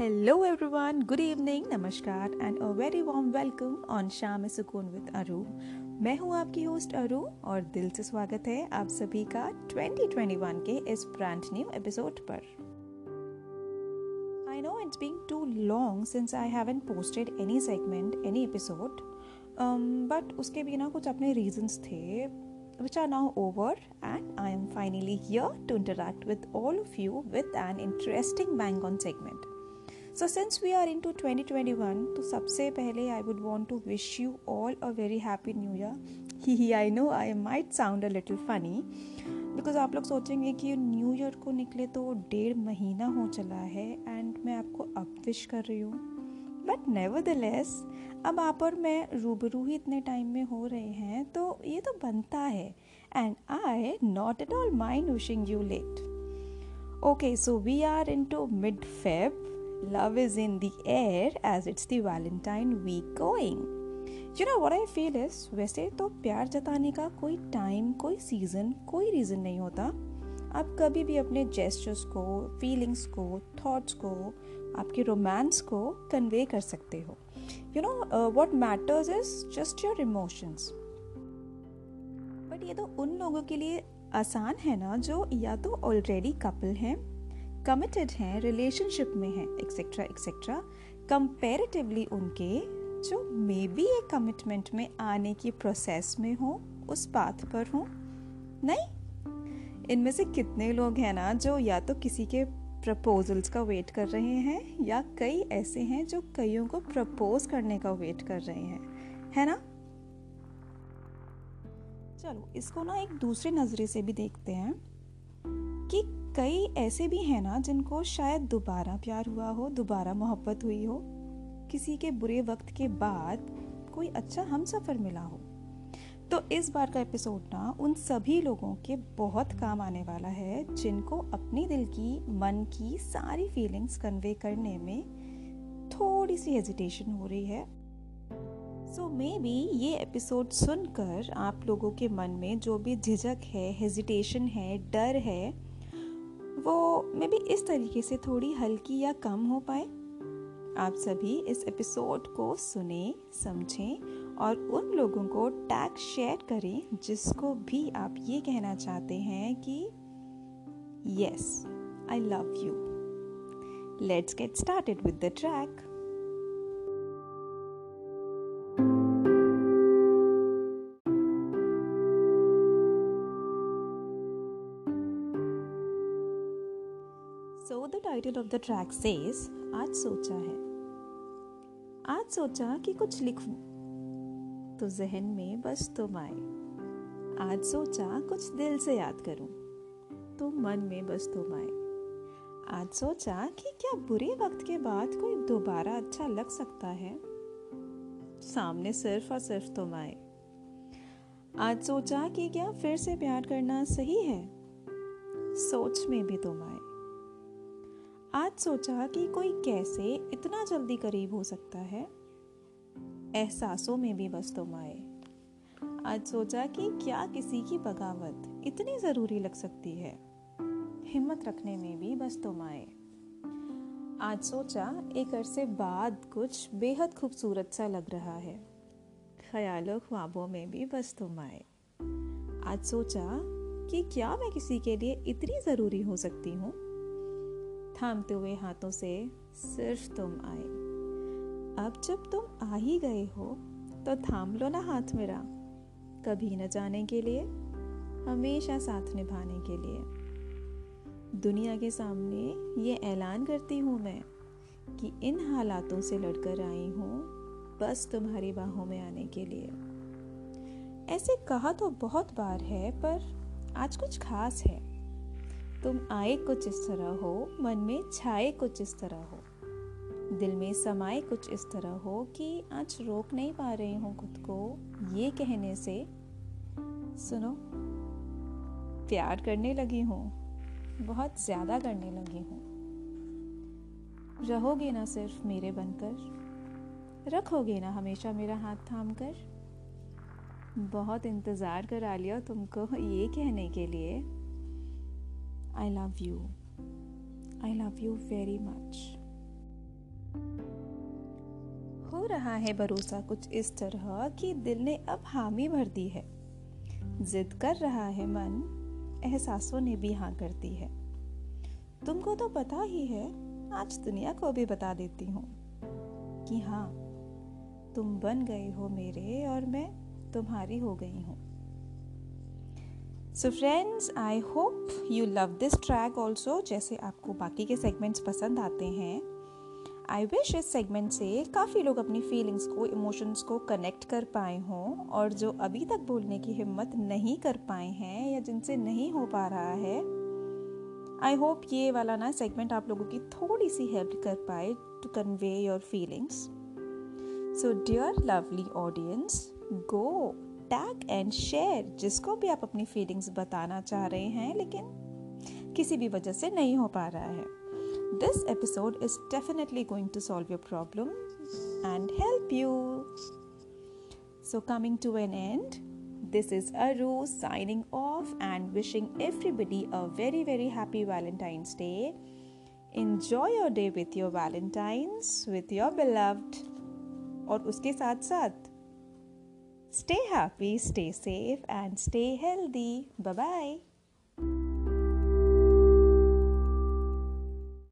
Hello everyone, good evening नमस्कार and a very warm welcome on शाम सुकून with अरू मैं हूँ आपकी होस्ट अरू और दिल से स्वागत है आप सभी का 2021 के इस ब्रांड न्यू एपिसोड पर। I know it's being too long since I haven't posted any segment any episode but उसके भी ना कुछ अपने रीजंस थे which are now over and I am finally here to interact with all of you with an interesting bang on segment. So, since we are into 2021 तो सबसे पहले I would want to wish you all a very happy new year. ही ही I know I might sound a little funny because आप लोग सोचेंगे कि new year को निकले तो डेढ़ महीना हो चला है एंड मैं आपको अब विश कर रही हूँ. बट नेवर द लेस अब आप और मैं रूबरू ही इतने टाइम में हो रहे हैं तो ये तो बनता है. And I not at all mind wishing you late okay so we are into mid Feb love is in the air as it's the valentine week going. You know, what i feel is, वैसे तो प्यार जताने का कोई time कोई season कोई reason नहीं होता। आप कभी भी अपने जेस्टर्स को फीलिंग्स को थॉट्स को, आपके रोमांस को कन्वे कर सकते हो। You know what matters is just your emotions but ये तो उन लोगों के लिए आसान है ना, जो या तो ऑलरेडी कपल हैं कमिटेड हैं रिलेशनशिप में हैं एक्सेट्रा एक्सेट्रा कंपेरेटिवली उनके, जो मे बी एक कमिटमेंट में आने की प्रोसेस में हो, उस पाथ पर हो, नहीं? इनमें से कितने लोग हैं ना, जो या तो किसी के प्रपोजल्स का वेट कर रहे हैं, या कई ऐसे हैं जो कईयों को प्रपोज करने का वेट कर रहे हैं, है ना? चलो, इसको ना एक दूसरे नज़रे से भी देखते हैं कि कई ऐसे भी हैं ना जिनको शायद दोबारा प्यार हुआ हो, दोबारा मोहब्बत हुई हो। किसी के बुरे वक्त के बाद कोई अच्छा हम सफ़र मिला हो। तो इस बार का एपिसोड ना उन सभी लोगों के बहुत काम आने वाला है जिनको अपनी दिल की, मन की सारी फीलिंग्स कन्वे करने में थोड़ी सी हेजिटेशन हो रही है। सो मे बी ये एपिसोड सुनकर आप लोगों के मन में जो भी झिझक है हेजिटेशन है, डर है वो मे बी इस तरीके से थोड़ी हल्की या कम हो पाए। आप सभी इस एपिसोड को सुने, समझें और उन लोगों को टैग शेयर करें जिसको भी आप ये कहना चाहते हैं कि yes I love you let's get started with the track title of the track says आज सोचा है। आज सोचा कि कुछ लिखूं। तो जहन में बस तुम आए। आज सोचा कुछ दिल से याद करूँ। तो मन में बस तुम आए। आज सोचा कि क्या बुरे वक्त के बाद कोई दोबारा अच्छा लग सकता है। सामने सिर्फ़ और सिर्फ़ तुम आए। आज सोचा कि क्या फिर से प्यार करना सही है। सोच में भी तुम आए। आज सोचा कि कोई कैसे इतना जल्दी करीब हो सकता है? एहसासों में भी बस तुम आए आज सोचा कि क्या किसी की बगावत इतनी ज़रूरी लग सकती है? हिम्मत रखने में भी बस तुम आए आज सोचा एक अरसे बाद कुछ बेहद खूबसूरत सा लग रहा है। ख्यालों ख्वाबों में भी बस तुम आए आज सोचा कि क्या मैं किसी के लिए इतनी ज़रूरी हो सकती हूँ? थामते हुए हाथों से सिर्फ़ तुम आए। अब जब तुम आ ही गए हो तो थाम लो ना हाथ मेरा। कभी न जाने के लिए, हमेशा साथ निभाने के लिए। दुनिया के सामने ये ऐलान करती हूँ मैं कि इन हालातों से लड़कर आई हूँ बस तुम्हारी बाहों में आने के लिए। ऐसे कहा तो बहुत बार है, पर आज कुछ खास है। तुम आए कुछ इस तरह हो, मन में छाए कुछ इस तरह हो। दिल में समाए कुछ इस तरह हो कि आज रोक नहीं पा रही हूँ खुद को, ये कहने से। सुनो, प्यार करने लगी हूँ, बहुत ज़्यादा करने लगी हूँ। रहोगे ना सिर्फ़ मेरे बनकर, रखोगे ना हमेशा मेरा हाथ थाम कर बहुत इंतज़ार करा लिया तुमको ये कहने के लिए। I love you. I love you very much. हो रहा है भरोसा कुछ इस तरह कि दिल ने अब हामी भर दी है जिद कर रहा है मन, एहसासों ने भी हाँ करती है तुमको तो पता ही है, आज दुनिया को भी बता देती हूँ कि हाँ तुम बन गए हो मेरे और मैं तुम्हारी हो गई हूँ so friends I hope you love this track also जैसे आपको बाकी के सेगमेंट्स पसंद आते हैं। आई विश इस सेगमेंट से काफ़ी लोग अपनी फीलिंग्स को इमोशंस को कनेक्ट कर पाए हों और जो अभी तक बोलने की हिम्मत नहीं कर पाए हैं या जिनसे नहीं हो पा रहा है आई होप ये वाला ना सेगमेंट आप लोगों की थोड़ी सी हेल्प कर पाए to convey your feelings so dear lovely audience go tag and share जिसको भी आप अपनी फीलिंग्स बताना चाह रहे हैं, लेकिन किसी भी वजह से नहीं हो पा रहा है। This episode is definitely going to solve your problem and help you so coming to an end this is Aru signing off and wishing everybody a very very happy Valentine's day enjoy your day with your valentines with your beloved और उसके साथ साथ stay happy, stay safe, and stay healthy. Bye bye.